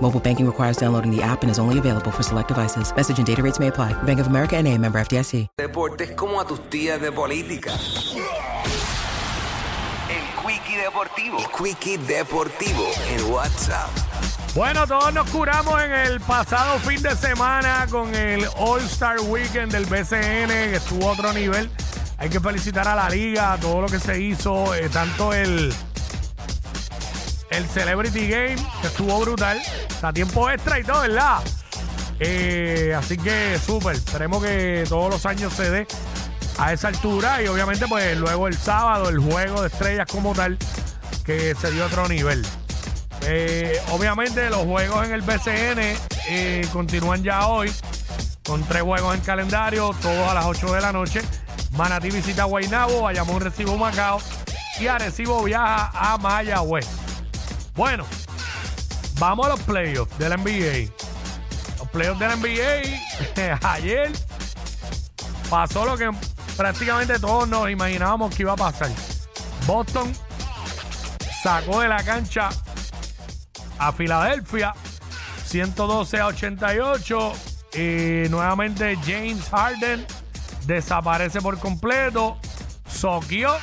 Mobile banking requires downloading the app and is only available for select devices. Message and data rates may apply. Bank of America and a member FDIC. Deportes como a tus tías de política. El Quickie Deportivo. El Quickie Deportivo en WhatsApp. Bueno, todos nos curamos en el pasado fin de semana con el All-Star Weekend del BCN, que estuvo a otro nivel. Hay que felicitar a la liga, todo lo que se hizo, eh, tanto el, el Celebrity Game, que estuvo brutal, a tiempo extra y todo, ¿verdad? Eh, así que súper, esperemos que todos los años se dé a esa altura y obviamente pues luego el sábado el juego de estrellas como tal que se dio otro nivel. Eh, obviamente los juegos en el BCN eh, continúan ya hoy con tres juegos en calendario, todos a las 8 de la noche. Manatí visita Guaynabo, Bayamón recibe Macao y Arecibo viaja a Mayagüez. Bueno, vamos a los playoffs del NBA. Los playoffs del NBA, ayer pasó lo que prácticamente todos nos imaginábamos que iba a pasar. Boston sacó de la cancha a Filadelfia 112 a 88 y nuevamente James Harden desaparece por completo. Soquio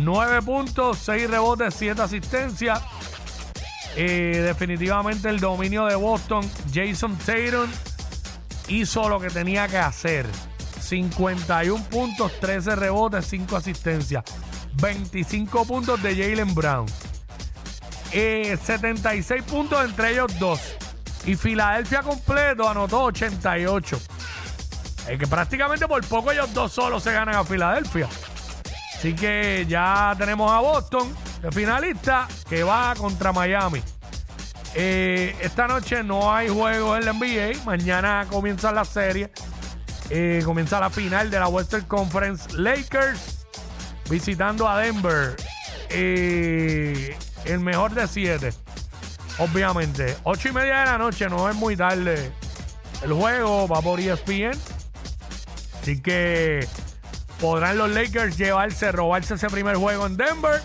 9 puntos, 6 rebotes, 7 asistencias. Eh, definitivamente el dominio de Boston. Jason Tatum hizo lo que tenía que hacer. 51 puntos, 13 rebotes, 5 asistencias. 25 puntos de Jalen Brown. Eh, 76 puntos entre ellos dos. Y Filadelfia completo anotó 88. Es que prácticamente por poco ellos dos solos se ganan a Filadelfia. Así que ya tenemos a Boston de finalista que va contra Miami. Eh, esta noche no hay juegos en la NBA. Mañana comienza la serie. Eh, comienza la final de la Western Conference. Lakers visitando a Denver. Eh, el mejor de siete. Obviamente. Ocho y media de la noche, no es muy tarde. El juego va por ESPN. Así que podrán los Lakers llevarse, robarse ese primer juego en Denver.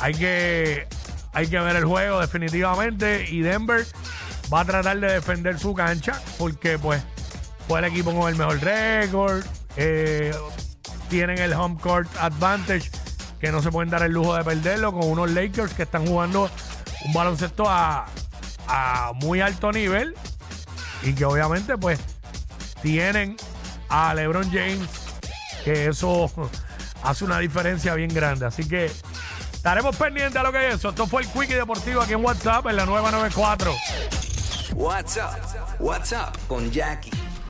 Hay que, hay que ver el juego definitivamente. Y Denver va a tratar de defender su cancha. Porque pues fue el equipo con el mejor récord. Eh, tienen el home court advantage. Que no se pueden dar el lujo de perderlo con unos Lakers que están jugando un baloncesto a, a muy alto nivel. Y que obviamente pues tienen a LeBron James, que eso hace una diferencia bien grande. Así que estaremos pendientes a lo que es eso. Esto fue el Quickie Deportivo aquí en WhatsApp en la nueva 94. WhatsApp, WhatsApp con Jackie